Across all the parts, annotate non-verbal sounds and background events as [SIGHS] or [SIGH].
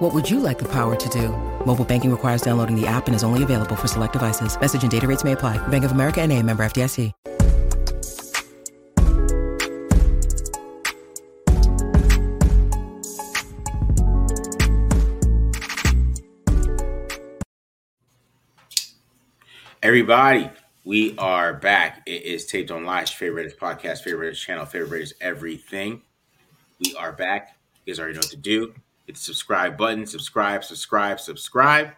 What would you like the power to do? Mobile banking requires downloading the app and is only available for select devices. Message and data rates may apply. Bank of America and a member FDIC. Everybody, we are back. It is Tape Don't Lie, favorite podcast, favorite channel, favorite is everything. We are back. You guys already know what to do. Hit the subscribe button. Subscribe, subscribe, subscribe.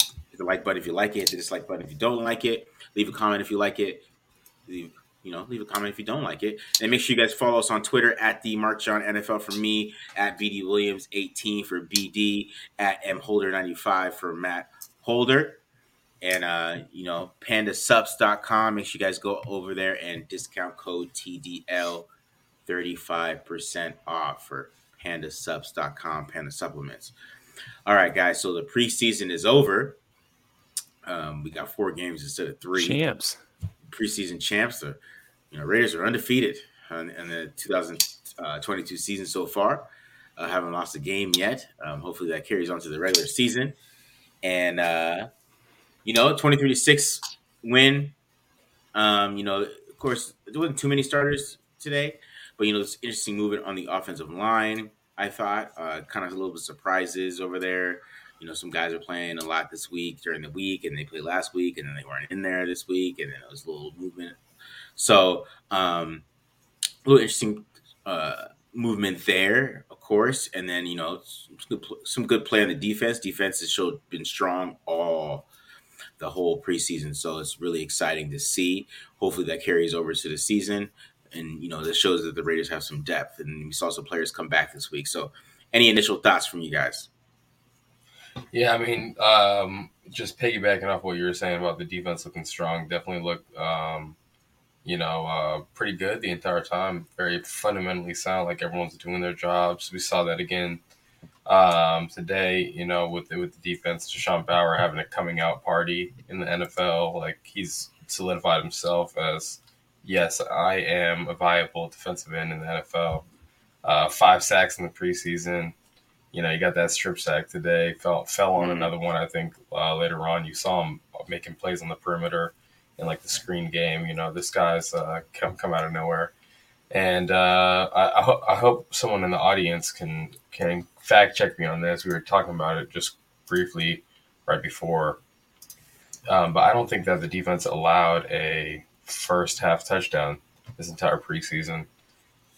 Hit the like button if you like it. Hit the dislike button if you don't like it. Leave a comment if you like it. Leave, you know, leave a comment if you don't like it. And make sure you guys follow us on Twitter at the Mark John NFL for me, at BD Williams 18 for BD, at M Holder 95 for Matt Holder and uh, you know pandasups.com make sure you guys go over there and discount code tdl 35% off for pandasups.com panda supplements. All right guys so the preseason is over. Um, we got four games instead of three. Champs. Preseason champs the you know raiders are undefeated in, in the 2022 season so far. Uh, haven't lost a game yet. Um, hopefully that carries on to the regular season. And uh, you know, 23 to 6 win. Um, you know, of course, there wasn't too many starters today, but you know, it's interesting movement on the offensive line. I thought uh, kind of a little bit surprises over there. You know, some guys are playing a lot this week during the week, and they played last week, and then they weren't in there this week, and then it was a little movement. So, um, a little interesting uh, movement there, of course, and then you know some good, some good play on the defense. Defense has showed been strong all the whole preseason. So it's really exciting to see. Hopefully that carries over to the season. And, you know, this shows that the Raiders have some depth. And we saw some players come back this week. So any initial thoughts from you guys? Yeah, I mean, um, just piggybacking off what you were saying about the defense looking strong, definitely looked, um, you know, uh, pretty good the entire time. Very fundamentally sound, like everyone's doing their jobs. We saw that again um, today, you know, with the, with the defense, Tashawn Bower having a coming out party in the NFL, like he's solidified himself as, yes, I am a viable defensive end in the NFL. Uh, five sacks in the preseason. You know, you got that strip sack today. Fell fell on mm-hmm. another one. I think uh, later on you saw him making plays on the perimeter in like the screen game. You know, this guy's uh, come come out of nowhere. And uh, I, I, ho- I, hope someone in the audience can can fact check me on this. We were talking about it just briefly right before, um, but I don't think that the defense allowed a first half touchdown this entire preseason.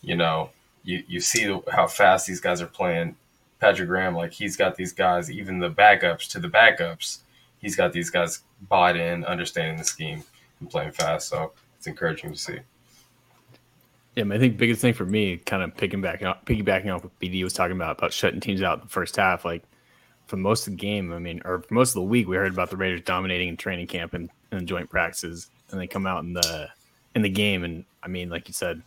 You know, you you see how fast these guys are playing. Patrick Graham, like he's got these guys, even the backups to the backups, he's got these guys bought in, understanding the scheme and playing fast. So it's encouraging to see. Yeah, I think biggest thing for me, kind of piggybacking off, piggybacking off what BD was talking about about shutting teams out the first half. Like for most of the game, I mean, or for most of the week, we heard about the Raiders dominating in training camp and, and joint practices, and they come out in the in the game, and I mean, like you said,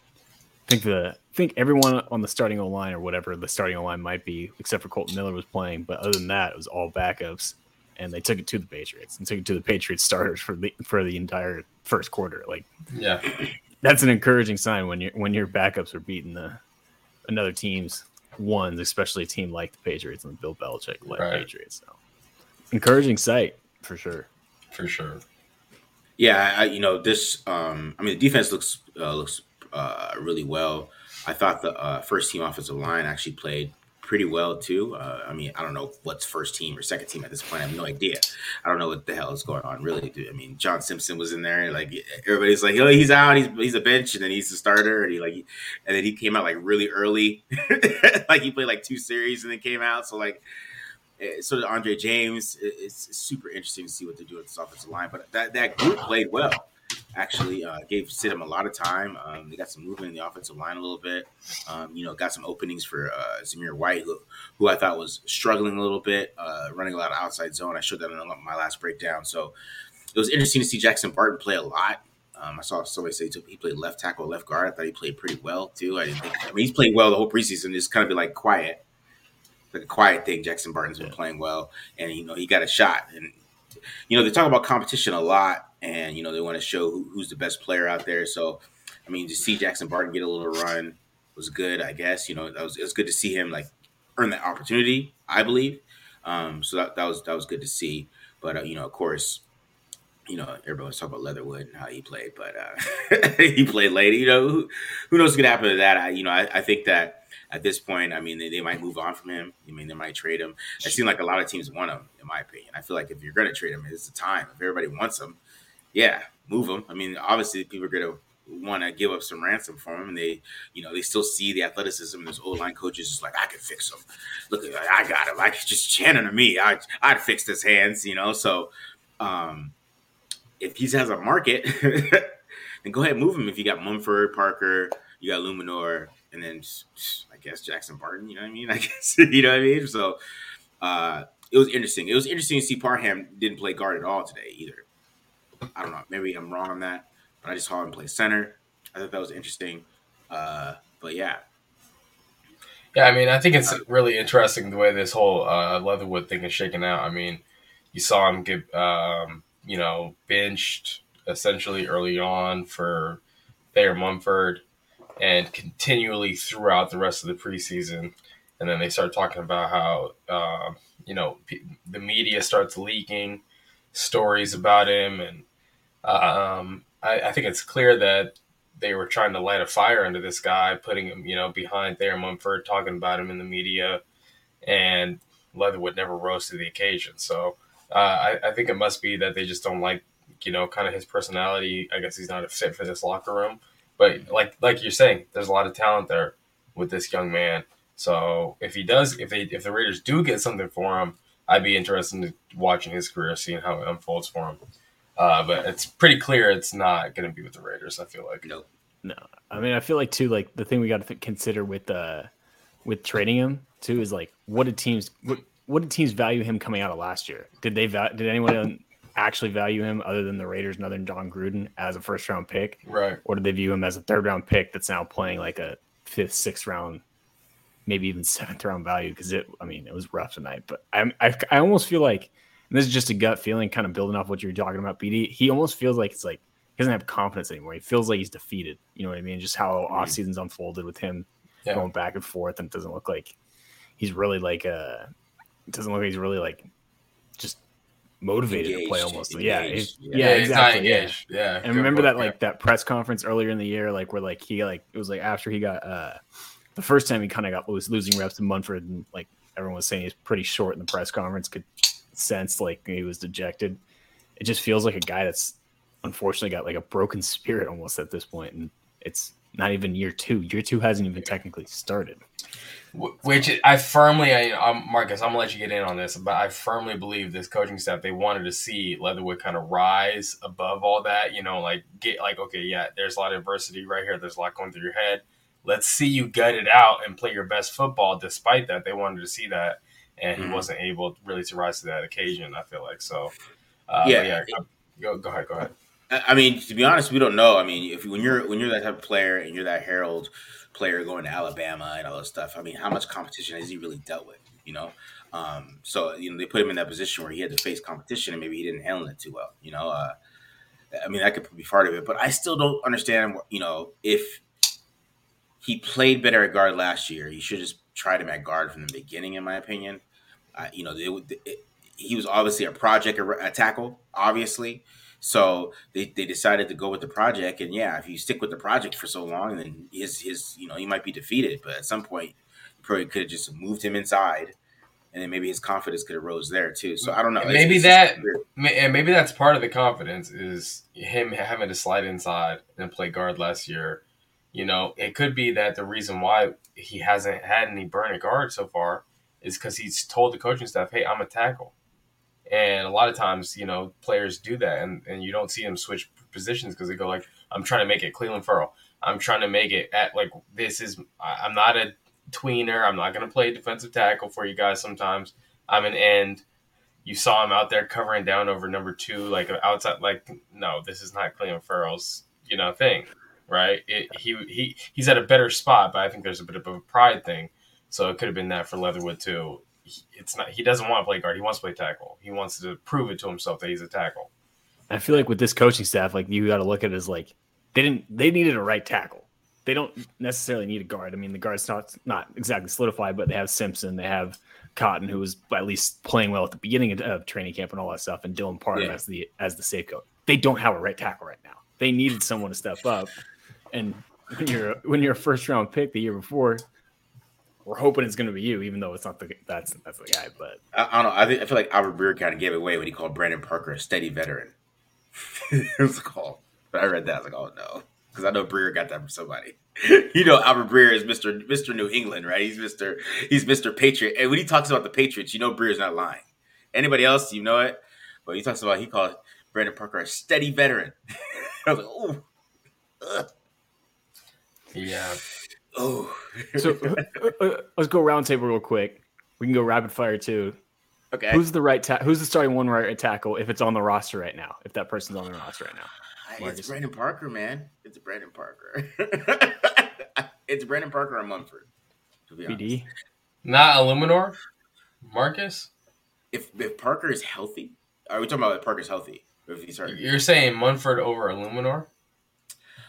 I think the I think everyone on the starting line or whatever the starting line might be, except for Kolton Miller was playing, but other than that, it was all backups, and they took it to the Patriots and took it to the Patriots starters for the for the entire first quarter. Like, yeah, that's an encouraging sign when your when your backups are beating the another team's ones, especially a team like the Patriots and the Bill Belichick like right. Patriots. So encouraging sight for sure. For sure. Yeah, I, you know this. Um, I mean, the defense looks uh, looks uh, really well. I thought the uh, first team offensive line actually played pretty well too. Uh, I mean, I don't know what's first team or second team at this point. I have no idea. I don't know what the hell is going on. Really, dude. I mean, John Simpson was in there. Like everybody's like, oh, he's out. He's he's a bench, and then he's the starter. And he like, and then he came out like really early. [LAUGHS] like he played like two series and then came out. So like. Eh, so did Andre James. It's super interesting to see what they do with this offensive line, but that, that group played well actually uh, gave Stidham a lot of time. Um, they got some movement in the offensive line a little bit. Um, you know, got some openings for uh, Zamir White, who, who, I thought was struggling a little bit, uh, running a lot of outside zone. I showed that in my last breakdown. So it was interesting to see Jackson Barton play a lot. Um, I saw somebody say he played left tackle, left guard. I thought he played pretty well too. I didn't think. I mean, he's played well the whole preseason. Just kind of be like quiet, like a quiet thing. Jackson Barton's been playing well, and you know he got a shot. And you know they talk about competition a lot, and you know they want to show who, who's the best player out there. So, I mean, to see Jackson Barton get a little run was good. I guess you know that was it was good to see him like earn that opportunity. I believe. Um, so that, that was that was good to see. But uh, you know, of course, you know, everybody was talking about Leatherwood and how he played, but uh, [LAUGHS] he played late. You know, who, who knows what's gonna happen to that? I, you know, I, I think that at this point, I mean, they, they might move on from him. I mean, they might trade him. It seems like a lot of teams want him, in my opinion. I feel like if you're gonna trade him, it's the time. If everybody wants him, yeah, move him. I mean, obviously, people are gonna want to give up some ransom for him, and they, you know, they still see the athleticism. There's old line coaches just like, I can fix him. Look, I got him. I can just chant to me. I, I'd fix his hands, you know. So, um, if he has a market, [LAUGHS] then go ahead and move him. If you got Munford, Parker, you got Eluemunor, and then I guess Jackson Barton. You know what I mean? [LAUGHS] I guess you know what I mean. So uh, it was interesting. It was interesting to see Parham didn't play guard at all today either. I don't know. Maybe I'm wrong on that, but I just saw him play center. I thought that was interesting. Uh, but yeah. Yeah, I mean, I think it's really interesting the way this whole uh, Leatherwood thing is shaking out. I mean, you saw him get um, you know, benched essentially early on for Thayer Munford and continually throughout the rest of the preseason. And then they start talking about how, uh, you know, p- the media starts leaking stories about him. And um, I, I, think it's clear that they were trying to light a fire under this guy, putting him, you know, behind Thayer Munford, talking about him in the media. And Leatherwood never rose to the occasion. So, uh, I, I think it must be that they just don't like, you know, kind of his personality. I guess he's not a fit for this locker room. But like like you're saying, there's a lot of talent there with this young man. So if he does, if they if the Raiders do get something for him, I'd be interested in watching his career, seeing how it unfolds for him. Uh, but it's pretty clear it's not going to be with the Raiders. I feel like no, no. I mean, I feel like too. Like the thing we got to consider with uh with trading him too is like what did teams what what did teams value him coming out of last year? Did they did anyone actually value him other than the Raiders and other than Jon Gruden as a first round pick? Right. Or do they view him as a third round pick that's now playing like a fifth, sixth round, maybe even [LAUGHS] seventh round value? Because it, I mean, it was rough tonight. But I, I, I almost feel like this is just a gut feeling, kind of building off what you were talking about, BD. He almost feels like it's like he doesn't have confidence anymore. He feels like he's defeated. You know what I mean? Just how mm-hmm. off seasons unfolded with him yeah. going back and forth, and it doesn't look like he's really like a it doesn't look like he's really like just motivated engaged, to play almost. Engaged. Yeah, yeah, yeah, exactly. Yeah. yeah. And remember that like that press conference earlier in the year, like where like he like it was like after he got uh the first time he kind of got was losing reps to Munford and like everyone was saying he's pretty short in the press conference, could sense like he was dejected. It just feels like a guy that's unfortunately got like a broken spirit almost at this point, and it's not even year two. Year two hasn't even technically started. Which I firmly, I, um, Marcus, I'm gonna let you get in on this, but I firmly believe this coaching staff they wanted to see Leatherwood kind of rise above all that. You know, like get like okay, yeah, there's a lot of adversity right here. There's a lot going through your head. Let's see you gut it out and play your best football. Despite that, they wanted to see that, and mm-hmm. he wasn't able really to rise to that occasion. I feel like so. Uh, yeah, yeah. Go, go ahead. Go ahead. I mean, to be honest, we don't know. I mean, if when you're when you're that type of player and you're that Harold player going to Alabama and all this stuff, I mean, how much competition has he really dealt with? You know, um, so you know they put him in that position where he had to face competition and maybe he didn't handle it too well. You know, uh, I mean, that could be part of it, but I still don't understand. You know, if he played better at guard last year, he should just tried him at guard from the beginning, in my opinion. Uh, you know, it, it, he was obviously a project a tackle, obviously. So they, they decided to go with the project, and yeah, if you stick with the project for so long, then his his you know he might be defeated. But at some point, you probably could have just moved him inside, and then maybe his confidence could have rose there too. So I don't know. Maybe it's, that and maybe that's part of the confidence is him having to slide inside and play guard last year. You know, it could be that the reason why he hasn't had any burn at guard so far is because he's told the coaching staff, "Hey, I'm a tackle." And a lot of times, you know, players do that, and, and you don't see them switch positions because they go like, "I'm trying to make it Clelin Ferrell. I'm trying to make it at like this is. I'm not a tweener. I'm not going to play defensive tackle for you guys. Sometimes I'm an end. You saw him out there covering down over number two, like outside. Like no, this is not Clelin Ferrell's you know thing, right? It, he he he's at a better spot, but I think there's a bit of a pride thing. So it could have been that for Leatherwood too. It's not. He doesn't want to play guard. He wants to play tackle. He wants to prove it to himself that he's a tackle. I feel like with this coaching staff, like you got to look at it as like they didn't they needed a right tackle. They don't necessarily need a guard. I mean, the guard's not not exactly solidified, but they have Simpson, they have Cotton, who was at least playing well at the beginning of, of training camp and all that stuff, and Dylan Parham yeah. as the as the safe coach. They don't have a right tackle right now. They needed someone to step up, and when you're when you're a first round pick the year before, we're hoping it's going to be you, even though it's not the that's that's the guy. But I, I don't know. I think I feel like Albert Breer kind of gave it away when he called Brandon Parker a steady veteran. [LAUGHS] it was a call, But I read that. I was like, oh no, because I know Breer got that from somebody. [LAUGHS] you know, Albert Breer is Mister Mister New England, right? He's Mister he's Mister Patriot. And when he talks about the Patriots, you know Breer's not lying. Anybody else, you know it. But he talks about he called Brandon Parker a steady veteran. [LAUGHS] I was like, oh, yeah. Oh, so [LAUGHS] uh, uh, let's go round table real quick. We can go rapid fire too. Okay. Who's the right ta- Who's the starting one right tackle if it's on the roster right now? If that person's on the roster right now, Marcus. it's Brandon Parker, man. It's Brandon Parker. [LAUGHS] it's Brandon Parker and Munford. To be BD. Not Eluemunor, Marcus. If if Parker is healthy, are we talking about if Parker's healthy? if he's hurt? You're saying Munford over Eluemunor?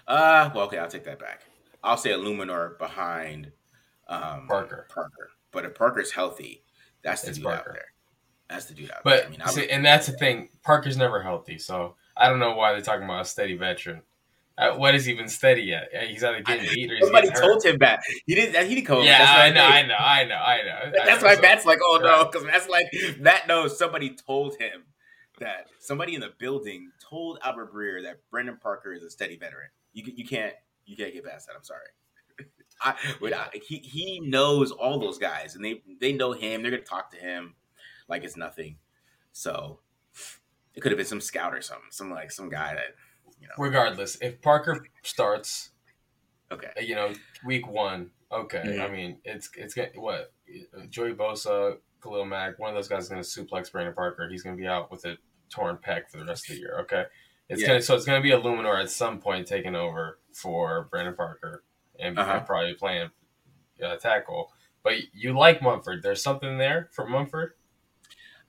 Uh, well, okay, I'll take that back. I'll say Eluemunor behind um, Parker. Parker, but if Parker's healthy, that's the it's dude Parker. out there. That's the dude out but, there. I mean, I see, and that's the thing. Parker's never healthy, so I don't know why they're talking about a steady veteran. Uh, what is even steady yet? He's either getting beat or he's Somebody told him that. He didn't. He didn't come. Yeah, I know, I know, I know, I [LAUGHS] know, That's why so. Matt's like, oh no, because Matt's like, Matt knows somebody told him that somebody in the building told Albert Breer that Brandon Parker is a steady veteran. You you can't you can't get past that. I'm sorry. [LAUGHS] I, I, he he knows all those guys, and they they know him. They're gonna talk to him like it's nothing. So it could have been some scout or something, some like some guy that you know. Regardless, if Parker starts, okay, you know, week one, okay. Mm-hmm. I mean, it's it's what Joey Bosa, Khalil Mack, one of those guys is going to suplex Brandon Parker. He's going to be out with a torn pec for the rest of the year. Okay, it's yeah. gonna so it's gonna be Eluemunor at some point taking over for Brandon Parker and uh-huh. probably playing uh, tackle. But you like Munford. There's something there for Munford.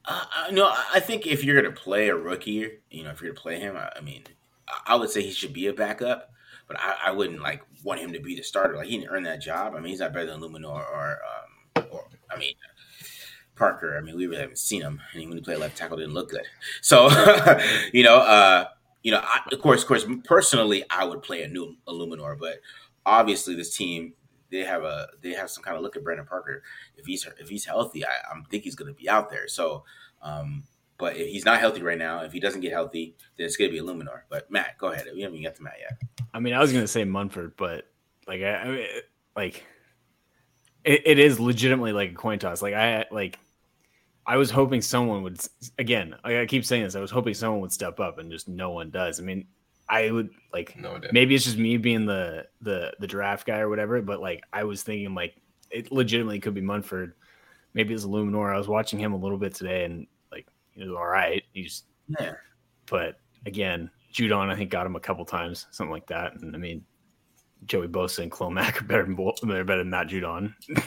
Uh, no, I think if you're gonna play a rookie, you know, if you're gonna play him, I, I mean, I would say he should be a backup, but I, I, wouldn't like want him to be the starter. Like he didn't earn that job. I mean, he's not better than Eluemunor or, um, or I mean, Parker. I mean, we really haven't seen him, and when he played left tackle, didn't look good. So, [LAUGHS] you know, uh, you know, I, of course, of course, personally, I would play a new Eluemunor, but obviously, this team they have a they have some kind of look at Brandon Parker. If he's if he's healthy, I, I think he's going to be out there. So, um, but if he's not healthy right now, if he doesn't get healthy, then it's going to be Eluemunor. But Matt, go ahead. We haven't got to Matt yet. I mean, I was going to say Munford, but like I, I mean, like it, it is legitimately like a coin toss. Like I like I was hoping someone would again. I keep saying this. I was hoping someone would step up, and just no one does. I mean, I would like no maybe it's just me being the the the draft guy or whatever, but like I was thinking like it legitimately could be Munford. Maybe it's Eluemunor. I was watching him a little bit today, and like he was all right. He's yeah, but again, Judon I think got him a couple times, something like that. And I mean, Joey Bosa and Khalil Mack are better than better than Matt Judon. [LAUGHS]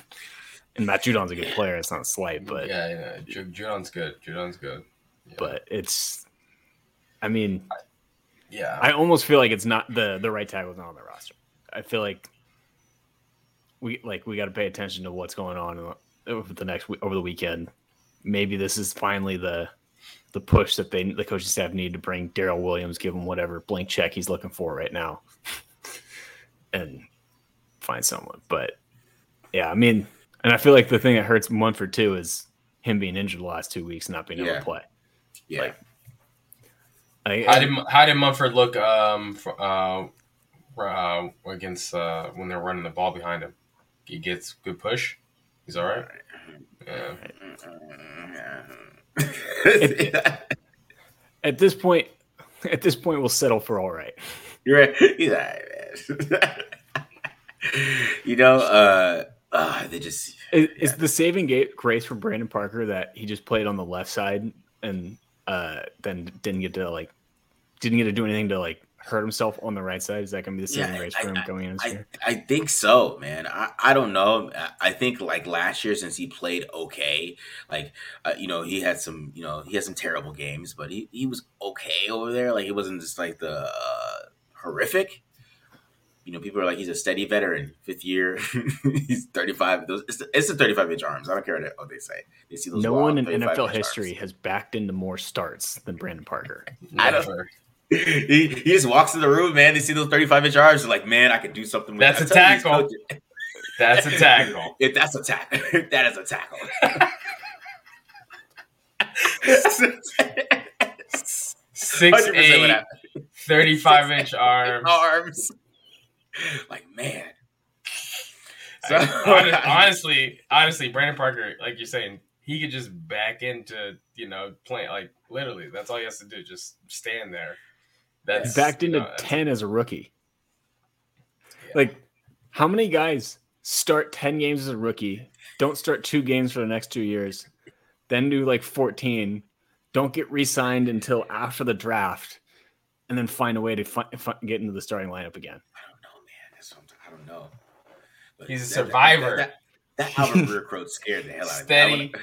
And Matt Judon's a good player. It's not slight, but yeah, yeah, Judon's good. Judon's good. Yeah. But it's, I mean, I, yeah, I almost feel like it's not the the right tackle's not on the roster. I feel like we like we got to pay attention to what's going on over the next over the weekend. Maybe this is finally the the push that they the coaching staff need to bring Daryl Williams, give him whatever blank check he's looking for right now, [LAUGHS] and find someone. But yeah, I mean and I feel like the thing that hurts Munford too is him being injured the last two weeks, and not being able to play. Yeah. Like, I, how did how did Munford look um, for, uh, uh, against uh, when they're running the ball behind him? He gets good push. He's all right. Yeah. at, at, this point, at this point, we'll settle for all right. You're right. [LAUGHS] He's all right, man. [LAUGHS] you know, uh, uh, they just is, yeah. is, the saving grace for Brandon Parker that he just played on the left side and uh, then didn't get to like didn't get to do anything to like hurt himself on the right side? Is that going to be the saving Yeah, grace for him I- going in I, year? I think so, man. I, I don't know. I- I think like last year, since he played okay, like uh, you know, he had some, you know, he had some terrible games, but he, he was okay over there. Like he wasn't just like the uh, horrific. You know, people are like he's a steady veteran, fifth year. [LAUGHS] he's thirty five. Those it's, it's the thirty five inch arms. I don't care what they say. They see those. No wild one in 35 NFL history arms. has backed into more starts than Brandon Parker. I don't- Never. [LAUGHS] he, he just walks in the room, man. They see those 35 inch arms. They're like, man, I could do something with That's that. a I'm tackle. [LAUGHS] That's a tackle. If that's a tackle, that is a tackle. Six 100% what eight, happened. 35 inch arms. arms. [LAUGHS] Like man. [LAUGHS] So, [LAUGHS] Hon- honestly, honestly, Brandon Parker, like you're saying, he could just back into you know playing like literally. That's all he has to do, just stand there. That's backed you into know, 10 as a rookie. Yeah. Like, how many guys start 10 games as a rookie, don't start two games for the next two years, then do like 14, don't get re signed until after the draft, and then find a way to fi- fi- get into the starting lineup again? I don't know, man. That's what I'm, I don't know. But He's a that- that- survivor. That, that, that Albert [LAUGHS] Breer quote scared the hell out of me. Steady.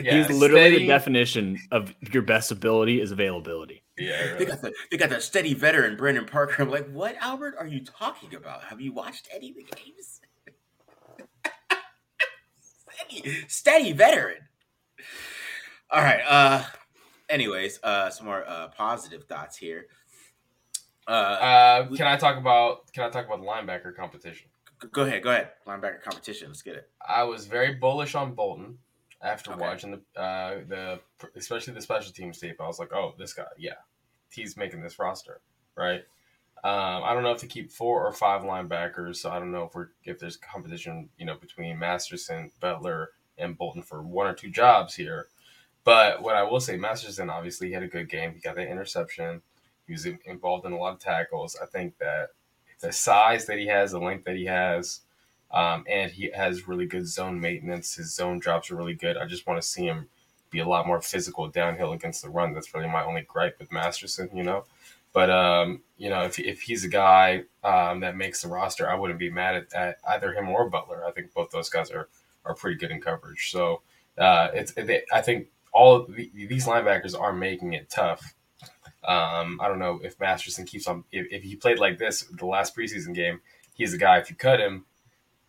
Yeah, He's literally steady- the definition of your best ability is availability. Yeah, They got the they got the steady veteran Brandon Parker. I'm like, what, Albert? Are you talking about? Have you watched any of the games? [LAUGHS] steady, steady veteran. All right. Uh. Anyways, uh, some more uh positive thoughts here. Uh, Uh, can I talk about can I talk about the linebacker competition? go ahead, go ahead. Linebacker competition. Let's get it. I was very bullish on Bolton after Okay. watching the uh, the especially the special teams tape. I was like, oh, this guy, yeah, he's making this roster, right? Um, I don't know if to keep four or five linebackers, so I don't know if we're if there's competition, you know, between Masterson, Butler, and Bolton for one or two jobs here. But what I will say, Masterson obviously had a good game. He got that interception. He was in- involved in a lot of tackles. I think that the size that he has, the length that he has, um, and he has really good zone maintenance. His zone drops are really good. I just want to see him be a lot more physical downhill against the run. That's really my only gripe with Masterson, you know. But um, you know, if, if he's a guy um, that makes the roster, I wouldn't be mad at, at either him or Butler. I think both those guys are are pretty good in coverage. So uh, it's it, I think all the, these linebackers are making it tough. Um, I don't know if Masterson keeps on if, if he played like this the last preseason game. He's a guy. If you cut him,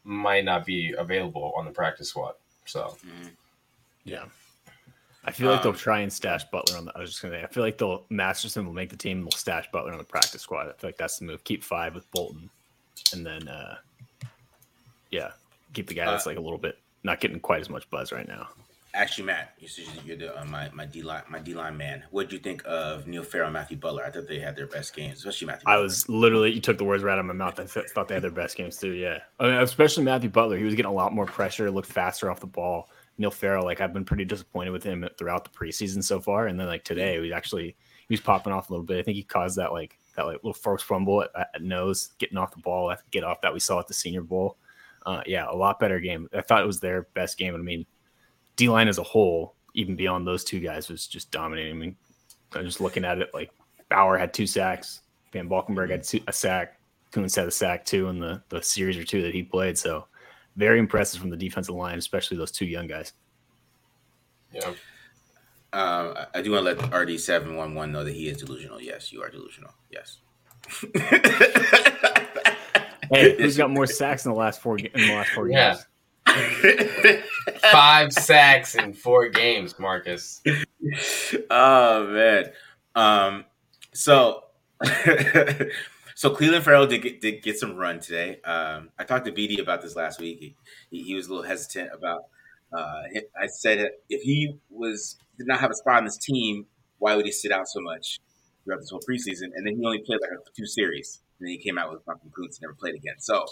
might not be available on the practice squad. So Yeah. I feel like they'll Um, try and stash Butler on the. I was just gonna say. I feel like they'll Masterson will make the team. and They'll stash Butler on the practice squad. I feel like that's the move. Keep five with Bolton, and then uh, yeah, keep the guy that's Uh, like a little bit not getting quite as much buzz right now. Actually, Matt, you said you're the, uh, my my D line my D line man. What would you think of Neil Farrell and Matthew Butler? I thought they had their best games, especially Matthew. I Butler. was literally you took the words right out of my mouth. I th- thought they had their best games too. Yeah, I mean, especially Matthew Butler. He was getting a lot more pressure. Looked faster off the ball. Neil Farrell, like I've been pretty disappointed with him throughout the preseason so far, and then like today, he was actually he was popping off a little bit. I think he caused that like that like little forced fumble at, at nose, getting off the ball, get off that we saw at the Senior Bowl. Uh, yeah, a lot better game. I thought it was their best game. I mean, D line as a whole, even beyond those two guys, was just dominating. I mean, I'm just looking at it like Bower had two sacks, Van Valkenburg had two, a sack, Koonce had a sack too in the, the series or two that he played. So very impressive from the defensive line, especially those two young guys. yeah, Um, I- I do want to let RD seven one one know that he is delusional. Yes, you are delusional. Yes. [LAUGHS] Hey, who's got more sacks in the last four ga- in the last four Yeah. games? [LAUGHS] five sacks in four games, Marcus. oh man. Um. So. [LAUGHS] so Clelin Ferrell did get, did get some run today. Um. I talked to BD about this last week. He, he, was a little hesitant about. Uh. I said if he was did not have a spot on this team, why would he sit out so much throughout this whole preseason? And then he only played like two series. And then he came out with Malcolm Koonce and never played again. So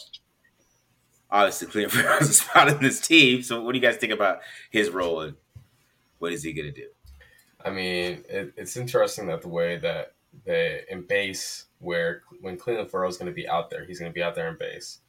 obviously Clelin Ferrell has [LAUGHS] a spot in this team. So what do you guys think about his role and what is he gonna do? I mean, it, it's interesting that the way that they in base, where when Clelin Ferrell is going to be out there, he's going to be out there in base,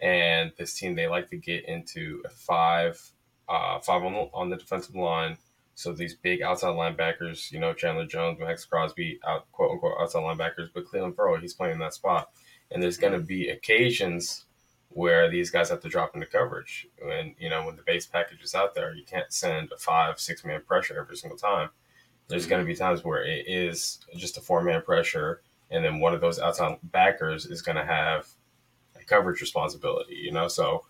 and this team they like to get into a five, uh, five on the, on the defensive line, So these big outside linebackers, you know, Chandler Jones, Maxx Crosby, out quote unquote outside linebackers, but Clelin Ferrell, he's playing that spot. And there's going to be occasions where these guys have to drop into coverage. And, you know, when the base package is out there, you can't send a five, six man pressure every single time. There's going to be times where it is just a four man pressure. And then one of those outside backers is going to have a coverage responsibility, you know? So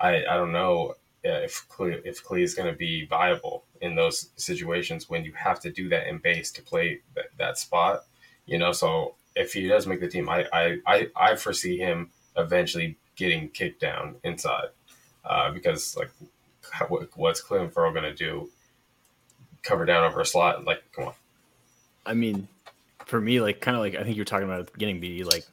I, I don't know uh, if Klee, if Klee is going to be viable in those situations when you have to do that in base to play that, that spot, you know? So if he does make the team, I, I, I, I foresee him eventually getting kicked down inside uh, because like [LAUGHS] what, what's Clelin Ferrell going to do? Cover down over a slot? Like, come on. I mean, for me, like kind of like I think you were talking about at the beginning, BD. Like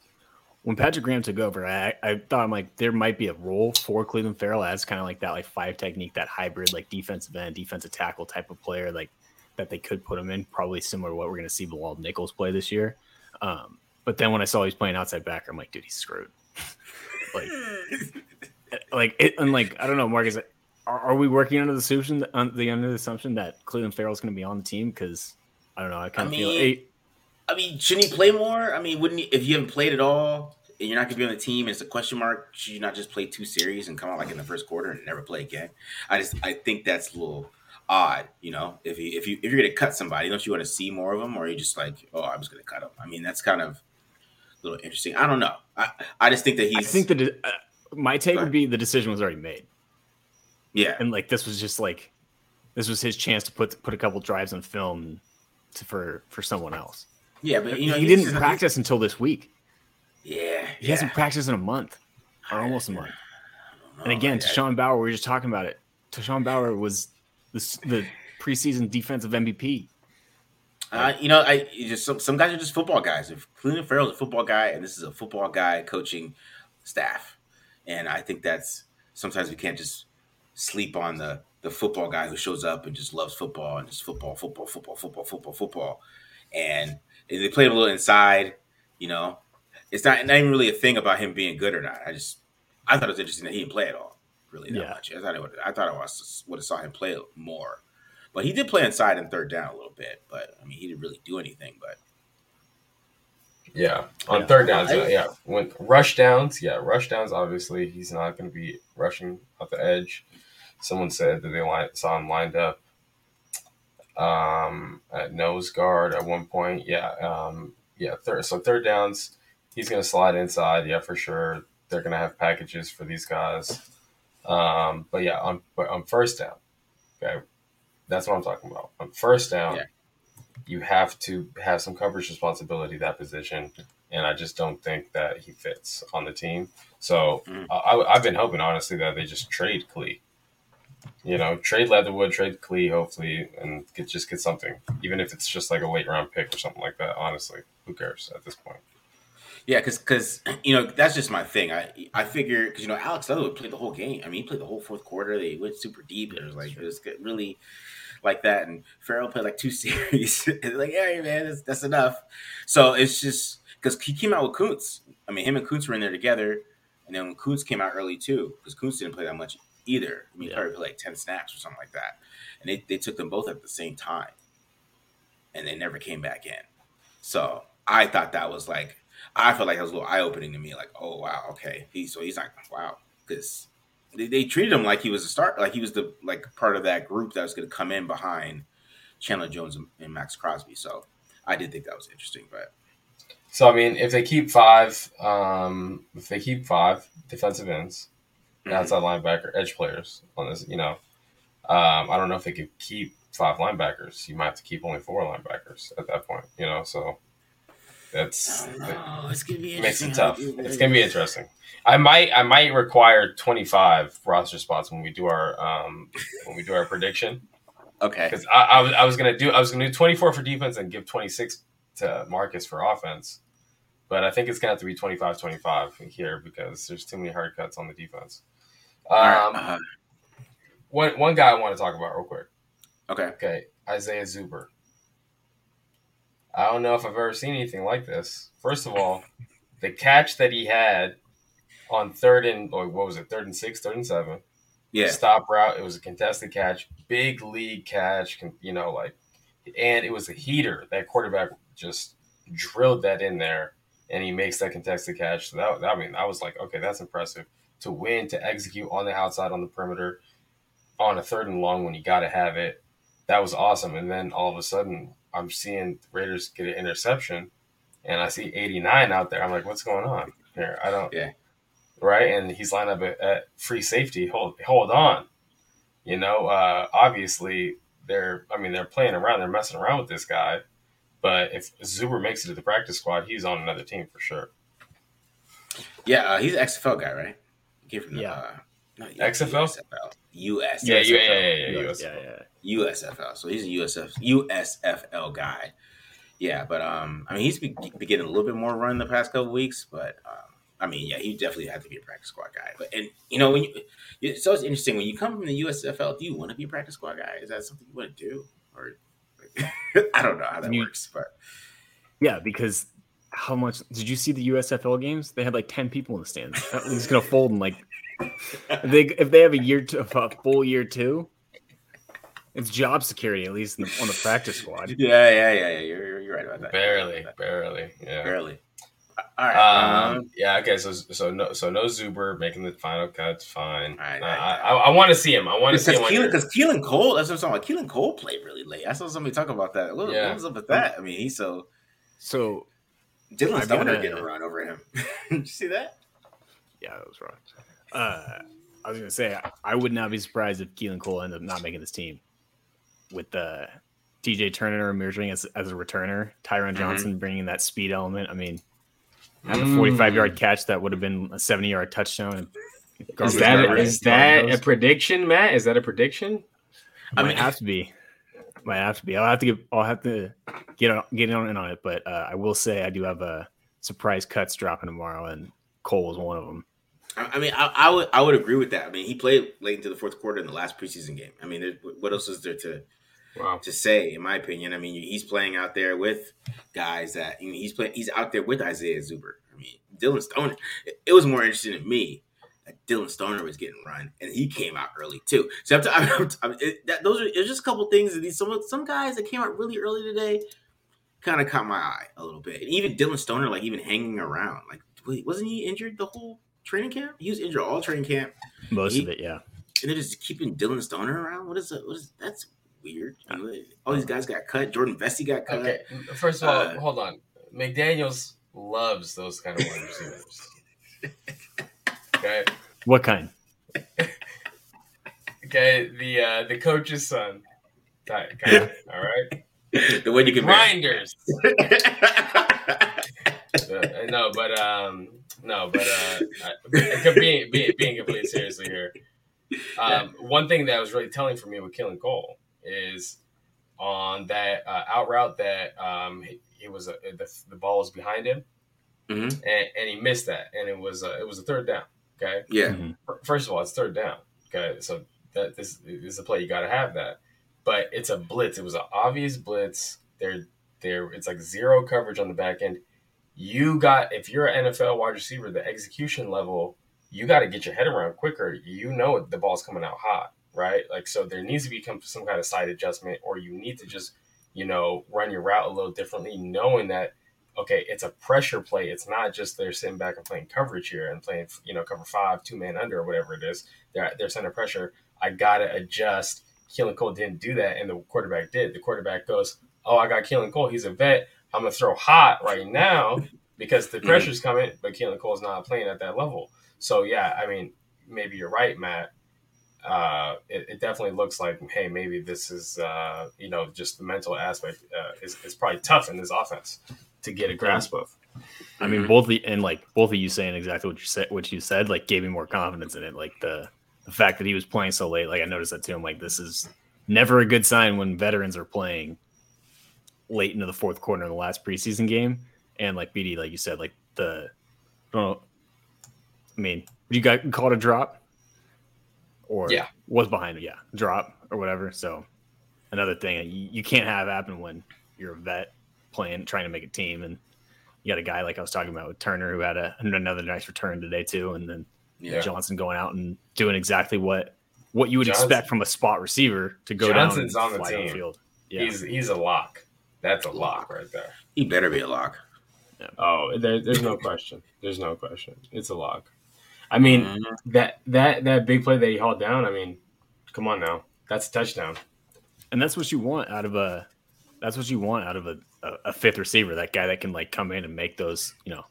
when Patrick Graham took over, I, I thought I'm like there might be a role for Clelin Ferrell as kind of like that like five technique, that hybrid like defensive end, defensive tackle type of player, like that they could put him in, probably similar to what we're to see Bilal Nichols play this year. Um, but then when I saw he's playing outside backer, I'm like, dude, he's screwed. [LAUGHS] like, [LAUGHS] like it, and like I don't know, Marcus. Are, are we working under the assumption on the under the assumption that Clelin Ferrell's going to be on the team? Because I don't know. I kind of feel. Hey, I mean, shouldn't he play more? I mean, wouldn't he, if you haven't played at all and you're not going to be on the team and it's a question mark? Should you not just play two series and come out like in the first quarter and never play again? I just I think that's a little odd, you know. If you if you if you're going to cut somebody, don't you want to see more of them, or are you just like, oh, I'm just going to cut them? I mean, that's kind of little interesting. I don't know. I I just think that he's. I think that uh, my take would be the decision was already made. Yeah, and like this was just like this was his chance to put put a couple drives on film to, for for someone else. Yeah, but you know he, didn't practice until this week. Yeah, he yeah. hasn't practiced in a month or almost a month. And again, Tashawn Bower, we were just talking about it. Tashawn Bower was the, the preseason defensive MVP. Uh, you know, I just some, some guys are just football guys. If Clelin Ferrell's a football guy, and this is a football guy coaching staff, and I think that's sometimes we can't just sleep on the the football guy who shows up and just loves football and just football, football, football, football, football, football, and they play a little inside. You know, it's not, not even really a thing about him being good or not. I just I thought it was interesting that he didn't play at all, really that yeah. much. I thought it would, I thought I was would have saw him play more, but he did play inside and third down a little bit. But I mean, he didn't really do anything. But yeah, on yeah. third downs, uh, yeah, when rush downs, yeah, rush downs. Obviously, he's not going to be rushing off the edge. Someone said that they line, saw him lined up um, at nose guard at one point. Yeah, um, yeah. Third, so third downs, he's going to slide inside. Yeah, for sure. They're going to have packages for these guys. Um, but yeah, on but on first down, okay, that's what I'm talking about. On first down, yeah. you have to have some coverage responsibility that position, and I just don't think that he fits on the team. So mm. I, have been hoping honestly that they just trade Klee you know, trade Leatherwood, trade Klee, hopefully, and get just get something, even if it's just like a late round pick or something like that. Honestly, who cares at this point? Yeah, because because you know that's just my thing. I I figure because you know Alex Leatherwood played the whole game. I mean, he played the whole fourth quarter. They went super deep. It was like it was really like that. And Farrell played like two [LAUGHS] series. like, yeah, man, that's, that's enough. So it's just because he came out with Koonce. I mean, him and Koonce were in there together. And then when Koonce came out early too, because Koonce didn't play that much either. I mean, yeah. probably played like 10 snaps or something like that. And they, they took them both at the same time. And they never came back in. So I thought that was like, I felt like that was a little eye opening to me. Like, oh, wow, okay. He, so he's like, wow. Because they, they treated him like he was a start, like he was the like part of that group that was going to come in behind Chandler Jones and, and Maxx Crosby. So I did think that was interesting. But so I mean, if they keep five, um, if they keep five defensive ends, mm-hmm. outside linebacker, edge players on this. You know, um, I don't know if they could keep five linebackers. You might have to keep only four linebackers at that point. You know, so that's oh, it's gonna be makes it tough. It's gonna be interesting. I might I might require twenty five roster spots when we do our um when we do our prediction. Okay. Because I, I, was I was gonna do I was gonna do twenty four for defense and give twenty six to Marcus for offense. But I think it's gonna have to be 25-25 here because there's too many hard cuts on the defense. Um, uh-huh. one one guy I want to talk about real quick. Okay. Okay. Isaiah Zuber. I don't know if I've ever seen anything like this. First of all, the catch that he had on third and what was it, third and six, third and seven. Yeah. stop route. It was a contested catch, big league catch. You know, like, and it was a heater. That quarterback just drilled that in there, and he makes that contested catch. So that, I mean, I was like, okay, that's impressive to win, to execute on the outside on the perimeter, on a third and long when you got to have it. That was awesome. And then all of a sudden, I'm seeing Raiders get an interception, and I see 89 out there. I'm like, what's going on here? I don't. Yeah. Right, and he's lined up at, at free safety. Hold, hold on. You know, uh, obviously they're. I mean, they're playing around. They're messing around with this guy. But if Zuber makes it to the practice squad, he's on another team for sure. Yeah, uh, he's an XFL guy, right? He came from the, Yeah. uh, not XFL? USFL. US. Yeah, yeah, USFL. yeah, yeah, yeah. yeah, US. yeah. USFL. So he's a USF USFL guy. Yeah, but um, I mean, he's been, been getting a little bit more run the past couple weeks, but um, I mean, yeah, he definitely had to be a practice squad guy. But and you know, when you, it's always interesting when you come from the USFL. Do you want to be a practice squad guy? Is that something you want to do, or [LAUGHS] I don't know how that You- works, but Yeah, because how much did you see the USFL games? They had like ten people in the stands. That league's gonna fold in like if they if they have a year to a full year two. It's job security at least in the, on the practice squad. yeah, yeah, yeah, yeah. You're, you're right about that. Barely, barely. Yeah. barely. All right. Um, Um, yeah. Okay. So so no so no Zuber making the final cuts. Fine. All right, Uh, all right. I, I, I want to see him. I want to see because him. Keelan, 'cause Keelan Cole, that's what I'm talking about. Keelan Cole played really late. I saw somebody talk about that. What, Yeah. what was up with that? I mean, he's so So Dillon I've Stoner gotta- getting a run over him. [LAUGHS] Did you see that? yeah, that was wrong. Uh, I was gonna say I, I would not be surprised if Keelan Cole ended up not making this team with the DJ Turner emerging as, as a returner, Tyron Mhm. Johnson bringing that speed element. I mean, have a 45 yard catch that would have been a 70 yard touchdown. Is that time is that a prediction, Matt? Is that a prediction? I Might mean- have to be. Might have to be. I'll have to get. I'll have to get on get on in on it. But uh, I will say I do have a surprise cuts dropping tomorrow, and Cole was one of them. I, I mean, I, I would I would agree with that. I mean, he played late into the fourth quarter in the last preseason game. I mean, what else is there to Wow. to say? In my opinion, I mean, he's playing out there with guys that you know, he's playing. He's out there with Isaiah Zuber. I mean, Dillon Stoner. It, it was more interesting to me that Dillon Stoner was getting run, and he came out early too. So I'm, t- [LAUGHS] I'm, it, that, those are it's just a couple things that these some some guys that came out really early today kind of caught my eye a little bit. And even Dillon Stoner, like even hanging around, like wasn't he injured the whole training camp? He was injured all training camp, Most He- of it, yeah. and they're just keeping Dillon Stoner around. What is that? What is that's weird? All these guys got cut. Jordan Veasy got cut. Okay. First of all, Uh, hold on. McDaniel's loves those kind of wide receivers. [LAUGHS] Okay. What kind? [LAUGHS] Okay. The uh, the coach's son. Kind of, [LAUGHS] all right. the way you can Grinders. Uh, no, but um, no, but uh, being being being completely seriously here, um, one thing that was really telling for me with Keelan Cole is on that uh, out route that um, he, he was uh, the, the ball was behind him Mhm. and, and he missed that and it was uh, it was a third down. Okay, Yeah. Mhm. first of all, it's third down. Okay, so that this is a play you got to have that, but it's a blitz. It was an obvious blitz. There, there. It's like zero coverage on the back end. You got if you're an NFL wide receiver, the execution level, you got to get your head around quicker. You know the ball's coming out hot, right? Like so, there needs to be some kind of side adjustment, or you need to just you know run your route a little differently, knowing that okay, it's a pressure play. It's not just they're sitting back and playing coverage here and playing, you know, cover five, two man under, or whatever it is. They're they're center pressure. I gotta adjust. Keelan Cole didn't do that, and the quarterback did. The quarterback goes, "Oh, I got Keelan Cole. He's a vet. I'm gonna throw hot right now because the [LAUGHS] pressure's coming." But Keelan Cole's not playing at that level. So yeah, I mean, maybe you're right, Matt. Uh, it, it definitely looks like, hey, maybe this is, uh, you know, just the mental aspect uh, is, is probably tough in this offense to get a grasp of. I mean, both the and like both of you saying exactly what you said, what you said, like gave me more confidence in it. Like the the fact that he was playing so late, like I noticed that too. I'm like, this is never a good sign when veterans are playing late into the fourth quarter in the last preseason game. And like BD, like you said, like the, I don't know, I mean, you got called a drop, or Yeah. was behind it, yeah, drop or whatever. So another thing you, you can't have happen when you're a vet playing, trying to make a team, and you got a guy like I was talking about with Turner who had a, another nice return today too, and then Yeah. Johnson going out and doing exactly what what you would Johnson- expect from a spot receiver to go Johnson's down on the team. downfield. Yeah, He's he's a lock. That's a lock right there. He better be a lock. Oh, there, there's no question. There's no question. It's a lock. I mean Mhm. that that that big play that he hauled down. I mean, come on now, that's a touchdown. and that's what you want out of a that's what you want out of a, a, a fifth receiver that guy that can like come in and make those you know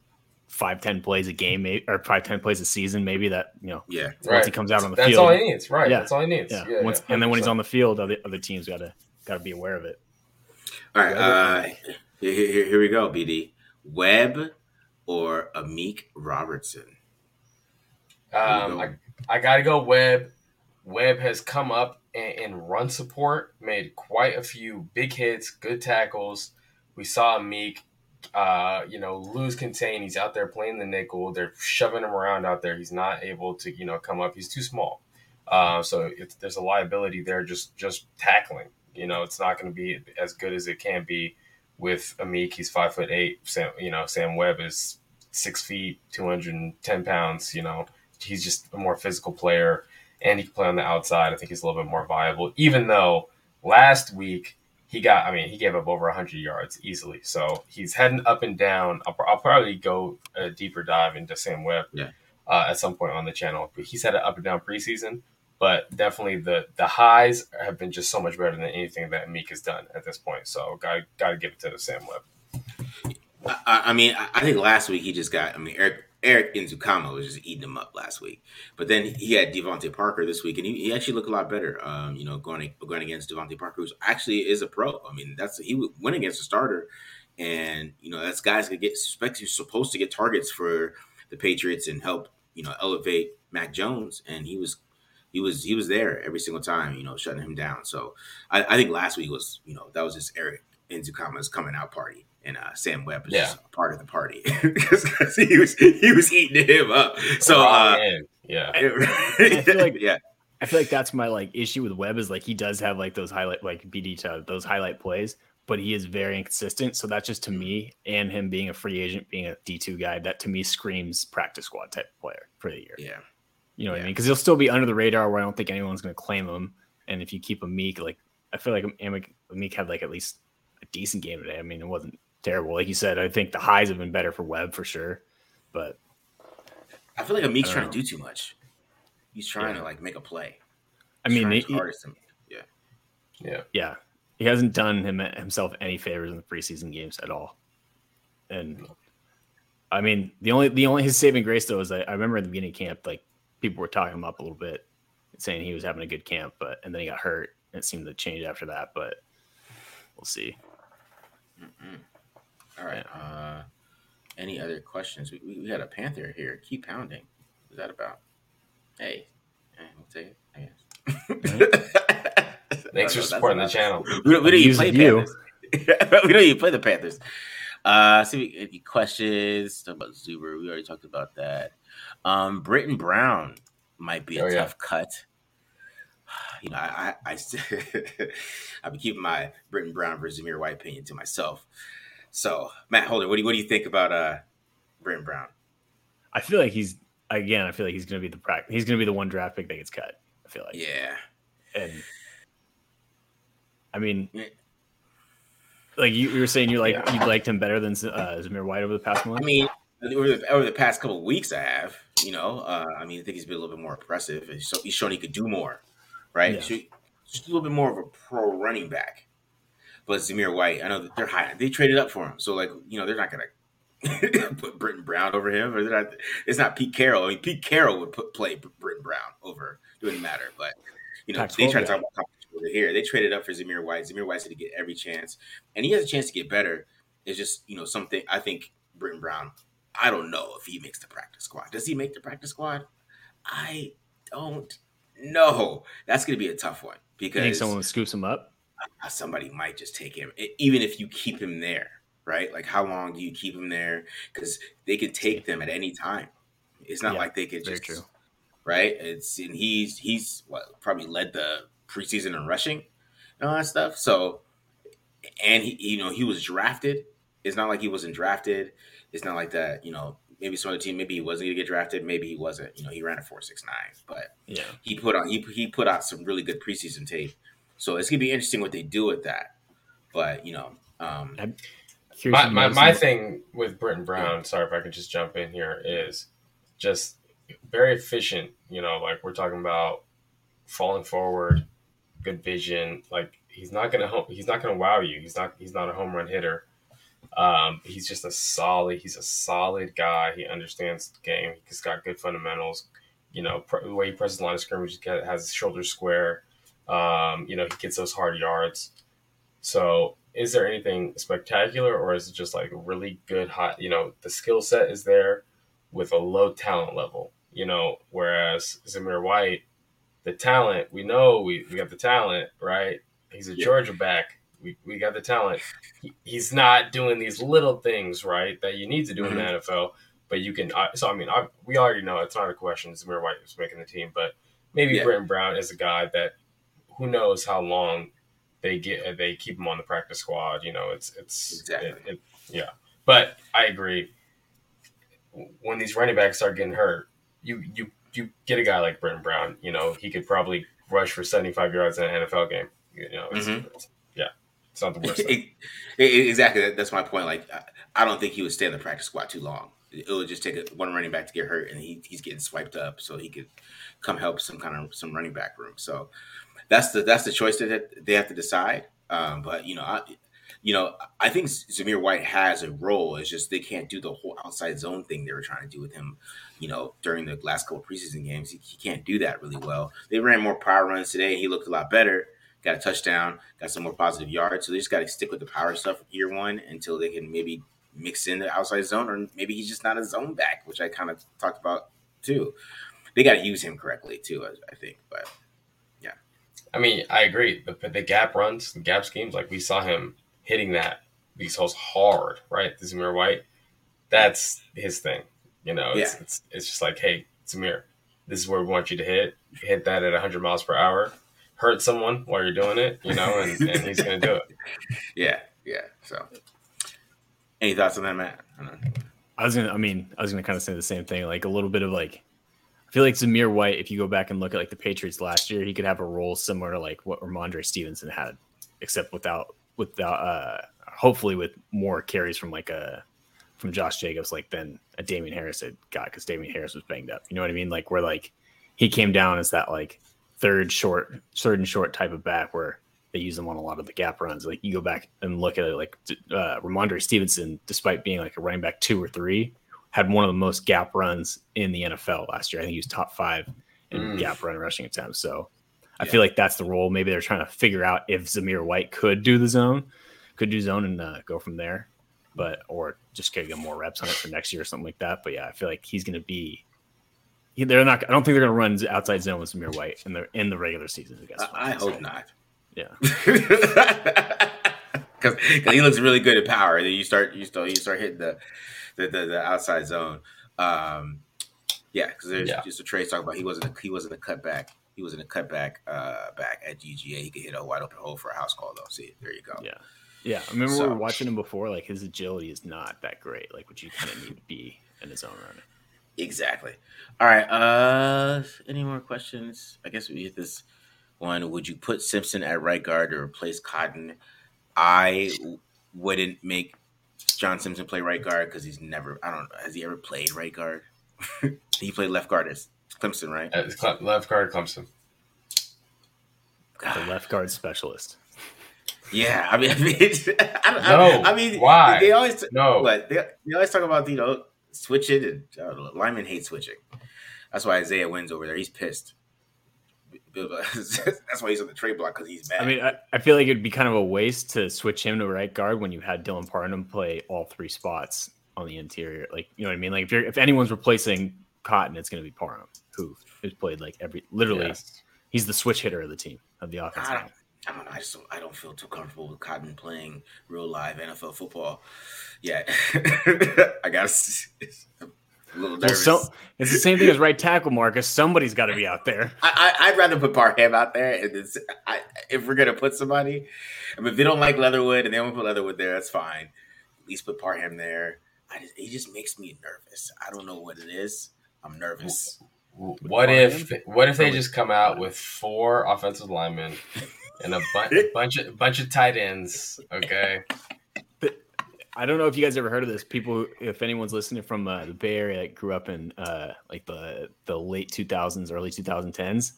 five ten plays a game maybe, or five ten plays a season maybe that you know Yeah. once he comes out on the That's field all he needs. Right. Yeah. That's all he needs. yeah, Yeah. once, yeah, and then when he's on the field other other teams got to got to be aware of it All right. Uh, here, here, here we go, BD. Webb or Amik Robertson? Um, I, I got to go Webb. Webb has come up in, in run support, made quite a few big hits, good tackles. We saw Meek, uh, you know, lose contain. He's out there playing the nickel. They're shoving him around out there. He's not able to, you know, come up. He's too small. Uh, so it's, there's a liability there just just tackling. You know, it's not going to be as good as it can be with Amik. He's five foot eight. Sam, you know, Sam Webb is six feet, two hundred and ten pounds. You know, he's just a more physical player, and he can play on the outside. I think he's a little bit more viable. Even though last week he got, I mean, he gave up over hundred yards easily. So he's heading up and down. I'll, I'll probably go a deeper dive into Sam Webb Yeah. uh, at some point on the channel. But he's had an up and down preseason. But definitely the the highs have been just so much better than anything that Meek has done at this point. So got got to give it to the Sam Webb. I, I mean, I- think last week he just got. I mean, Eric Eric Ezukanma was just eating him up last week, but then he had DeVante Parker this week, and he, he actually looked a lot better. Um, you know, going going against DeVante Parker, who actually is a pro. I mean, that's he win against a starter, and you know that's guys that get supposed to get targets for the Patriots and help you know elevate Mac Jones, and he was. He was he was there every single time, you know, shutting him down. So I, I think last week was, you know, that was just Eric Ezukanma's coming out party, and uh, Sam Webb was Yeah. just part of the party [LAUGHS] because he was he was eating him up. So Raw uh, in. yeah, [LAUGHS] I feel like- [LAUGHS] yeah, I feel like that's my like issue with Webb is like he does have like those highlight like BD to those highlight plays, but he is very inconsistent. So that's just to me and him being a free agent, being a D two guy, that to me screams practice squad type player for the year. yeah, You know what Yeah. I mean? Because he'll still be under the radar where I don't think anyone's going to claim him. And if you keep him meek, like I feel like Amik, Meek had like at least a decent game today. I mean, it wasn't terrible. Like you said, I think the highs have been better for Webb for sure. But I feel like Amik's I trying don't to do too much. He's trying Yeah. to like make a play. I mean, trying he- his hardest to- yeah, yeah. yeah, he hasn't done him himself any favors in the preseason games at all. And I mean, the only the only his saving grace though is I, I remember in the beginning of camp, like people were talking him up a little bit, saying he was having a good camp, but and then he got hurt. And it seemed to change after that, but we'll see. Mm-mm. All right. Uh, any other questions? We, we, we got a Panther here. Keep pounding. What's that about? Hey, eh, we'll take it. I guess. Thanks for [LAUGHS] That's supporting the channel. [LAUGHS] We don't, we don't even play you. Panthers. [LAUGHS] we don't even play the Panthers. Uh, see any questions Talk about Zuber. We already talked about that. Um, Brittain Brown might be a Oh, yeah. tough cut. [SIGHS] You know, I I, I still [LAUGHS] I've been keeping my Brittain Brown versus Zamir White opinion to myself. So Matt Holder, what do you what do you think about uh Brittain Brown? I feel like he's again. I feel like he's going to be the practice. He's going to be the one draft pick that gets cut. I feel like, Yeah, and I mean, Yeah. like you, you were saying, you like Yeah. you liked him better than uh, Zamir White over the past month. I mean, over the, over the past couple of weeks, I have. You know, uh, I mean, I think he's been a little bit more impressive. He's, so, he's shown he could do more, right? Yeah. So, just a little bit more of a pro running back. But Zamir White, I know that they're high. They traded up for him, so like you know, they're not gonna [LAUGHS] put Brittain Brown over him, or they're not. It's not Pete Carroll. I mean, Pete Carroll would put play Brittain Brown over. It wouldn't matter, but you know, they Pac-12 try to talk about competition over here. They traded up for Zamir White. Zamir White's going to get every chance, and he has a chance to get better. It's just you know something. I think Brittain Brown. I don't know if he makes the practice squad. Does he make the practice squad? I don't know. That's going to be a tough one you think because someone scoops him up? uh, somebody might just take him, even if you keep him there, right? Like, how long do you keep him there? Because they could take them at any time. It's not Yeah, like they could just, true. right? It's and he's he's what probably led the preseason in rushing and all that stuff. So, and he, you know, he was drafted. It's not like he wasn't drafted. It's not like that. You know, maybe some other team, maybe he wasn't going to get drafted, maybe he wasn't. You know, he ran a four six nine, but Yeah. he put on he he put out some really good preseason tape. So it's gonna be interesting what they do with that. But you know, um, My, my, my thing with Brittain Brown, sorry if I could just jump in here, is just very efficient. You know, like we're talking about falling forward, good vision. Like he's not gonna home, he's not gonna wow you. He's not he's not a home run hitter. Um, he's just a solid. He's a solid guy. He understands the game. He's got good fundamentals. You know, pr- the way he presses the line of scrimmage, he has his shoulders square. Um, you know, he gets those hard yards. So, is there anything spectacular, or is it just like really good hot? You know, the skill set is there with a low talent level. You know, whereas Zamir White, the talent we know we, we got the talent, right? He's a Yeah. Georgia back. We, we got the talent. He, he's not doing these little things, right, that you need to do in the NFL. But you can. Uh, so I mean, I, we already know it's not a question. Zamir White was making the team, but maybe Yeah. Brittain Brown is a guy that who knows how long they get they keep him on the practice squad. You know, it's it's Exactly. it- it- yeah. But I agree. When these running backs start getting hurt, you you you get a guy like Brittain Brown. You know, he could probably rush for seventy five yards in an NFL game. You know, it's, Mhm. it's- yeah, it's not the worst. [LAUGHS] it- it- exactly. That's my point. Like, I- I don't think he would stay in the practice squad too long. It would just take a, one running back to get hurt, and he, he's getting swiped up, so he could come help some kind of some running back room. So that's the that's the choice that they have to decide. Um, but you know, I, you know, I think Zamir White has a role. It's just they can't do the whole outside zone thing they were trying to do with him. You know, during the last couple preseason games, he, he can't do that really well. They ran more power runs today. He looked a lot better. Got a touchdown. Got some more positive yards. So they just got to stick with the power stuff year one until they can maybe mix in the outside zone, or maybe he's just not a zone back, which I kind of talked about too. They got to use him correctly too, I, I think. But yeah, I mean, I agree. The, the gap runs, the gap schemes, like we saw him hitting that these holes hard, right? The Zamir White, that's his thing. You know, it's, Yeah. it's it's just like, hey, Zamir, this is where we want you to hit. Hit that at 100 miles per hour. Hurt someone while you're doing it, you know, and, and he's going to do it. [LAUGHS] yeah, yeah. So, any thoughts on that, Matt? I. I was gonna. I mean, I was gonna kind of say the same thing. Like a little bit of like, I feel like Zamir White. If you go back and look at like the Patriots last year, he could have a role similar to like what Rhamondre Stevenson had, except without without uh hopefully with more carries from like a from Josh Jacobs like than a Damien Harris had got because Damien Harris was banged up. You know what I mean? Like where like he came down as that like third short, third and short type of back where they use them on a lot of the gap runs. Like you go back and look at it, like uh, Rhamondre Stevenson, despite being like a running back two or three, had one of the most gap runs in the NFL last year. I think he was top five in Mm. gap run rushing attempts. So I Yeah. feel like that's the role. Maybe they're trying to figure out if Zamir White could do the zone, could do zone and uh, go from there, but or just get him more reps on it for next year or something like that. But yeah, I feel like he's going to be. He- They're not. I don't think they're going to run outside zone with Zamir White in the in the regular season. I guess. I, I hope not. Yeah. [LAUGHS] because he looks really good at power. Then you start you start you start hitting the the, the, the outside zone. Um, yeah, because there's Yeah. just a trade talk about he wasn't a, he wasn't a cutback. He wasn't a cutback uh, back at GGA. He could hit a wide open hole for a house call though. See, there you go. Yeah. Yeah. I remember we So- were watching him before. Like his agility is not that great. Like what you kind of need to be in his own running. Exactly. All right. Uh, any more questions? I guess we hit this one. Would you put Simpson at right guard to replace Cotton? I wouldn't make John Simpson play right guard because he's never. I don't. know. Has he ever played right guard? [LAUGHS] he played left guard at Clemson, right? Uh, Cle- left guard Clemson. The left guard specialist. Yeah, I mean, [LAUGHS] I mean, I, don't- No, I, mean, why? They always No. what they, they always talk about you know switching and uh, linemen hate switching. That's why Isaiah wins over there. He's pissed. [LAUGHS] That's why he's on the trade block because he's mad. I mean, I, I feel like it'd be kind of a waste to switch him to right guard when you had Dylan Parham play all three spots on the interior. Like, you know what I mean? Like, if you're if anyone's replacing Cotton, it's going to be Parham, who has played like every literally. Yes. He's the switch hitter of the team of the offense. I don't, know. I just don't, I don't feel too comfortable with Cotton playing real live NFL football. Yeah, [LAUGHS] I got a little Well, nervous. so it's the same thing as right tackle, Marcus. Somebody's got to be out there. I, I, I'd rather put Parham out there. And it's, I, if we're gonna put somebody, I mean, if they don't like Leatherwood and they don't put Leatherwood there, that's fine. At least put Parham there. I just, it just makes me nervous. I don't know what it is. I'm nervous. What if what if they just come out with four offensive linemen and a, bu- bunch of bunch of tight ends? Okay, I don't know if you guys ever heard of this. People, if anyone's listening from uh, the Bay Area that grew up in uh, like the the late 2000s, early 2010s,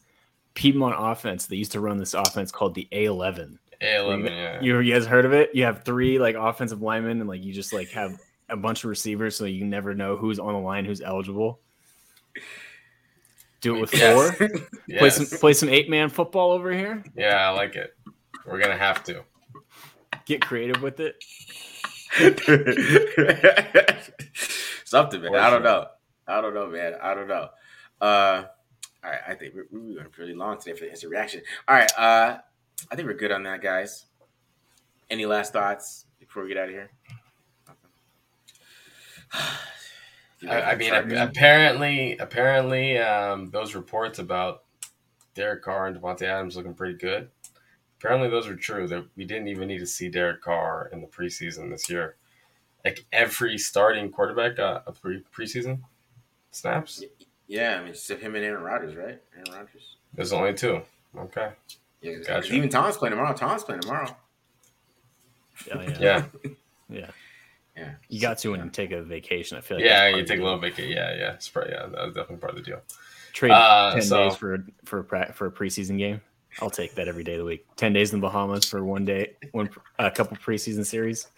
Piedmont offense, they used to run this offense called the A11. A11, yeah. You, you guys heard of it? You have three like offensive linemen, and like you just like have a bunch of receivers, so you never know who's on the line, who's eligible. Do it with Yes. four. [LAUGHS] Play some play some eight man football over here. Yeah, I like it. We're gonna have to. Get creative with it. [LAUGHS] Something, man. For I don't sure. know. I don't know, man. I don't know. Uh, all right, I think we're, we're going pretty long today for the instant reaction. All right, uh, I think we're good on that, guys. Any last thoughts before we get out of here? [SIGHS] I, I mean, apparently, apparently, um, those reports about Derek Carr and Davante Adams looking pretty good. Apparently, those are true. That we didn't even need to see Derek Carr in the preseason this year. Like every starting quarterback got a pre preseason snaps. yeah, I mean, it's him and Aaron Rodgers, right? Aaron Rodgers. There's only two. Okay. Yeah, 'cause Gotcha. even Tom's playing tomorrow. Tom's playing tomorrow. Yeah, yeah, Yeah. yeah. Yeah, You got to when you take a vacation. I feel like Yeah, you take a little vacation. Yeah, yeah. It's probably, yeah, that was definitely part of the deal. trade Uh, ten so- days for for a pra- for a preseason game. I'll take that every day of the week. Ten days in the Bahamas for one day, one a couple preseason series.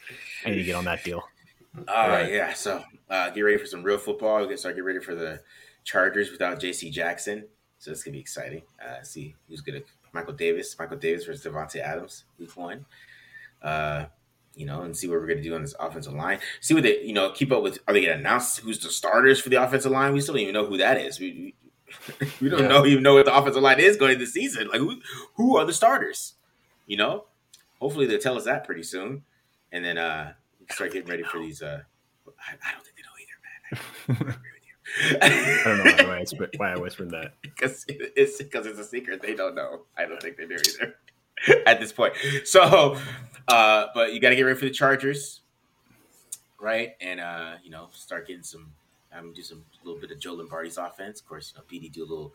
I need to get on that deal. [LAUGHS] All right, Right. yeah. So uh, get ready for some real football. Get start get ready for the Chargers without J.C. Jackson. So it's gonna be exciting. Uh, see who's gonna Michael Davis, Michael Davis versus Davante Adams, week one. Uh, you know, and see what we're gonna do on this offensive line. See what they, you know, keep up with. Are they gonna announce who's the starters for the offensive line? We still don't even know who that is. We we, [LAUGHS] we don't Yeah. know even know what the offensive line is going into the season. Like who who are the starters? You know, hopefully they'll tell us that pretty soon, and then uh start getting ready for these. uh I, I don't think they know either, man. I agree with you. [LAUGHS] I don't know why I, whispered, why I whispered that. [LAUGHS] because it's because it's a secret. They don't know. I don't think they do either [LAUGHS] at this point. So, uh, but you got to get ready for the Chargers, right? And uh, you know, start getting some. I'm um, do some a little bit of Joe Lombardi's offense. Of course, you know, PD do a little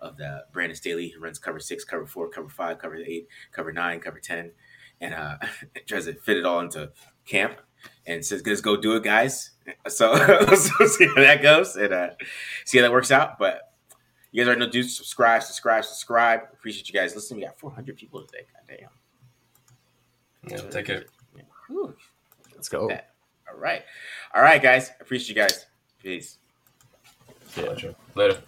of the Brandon Staley who runs cover six, cover four, cover five, cover eight, cover nine, cover ten, and uh, [LAUGHS] tries to fit it all into camp. And says, "Let's go do it, guys." [LAUGHS] So, so see how that goes and uh, see how that works out. But you guys already know, do subscribe, subscribe, subscribe. Appreciate you guys listening. We got 400 people today. God damn. Yeah, take it. Whew. Let's go. That. All right. All right, guys. Appreciate you guys. Peace. Yeah. Gotcha. Later.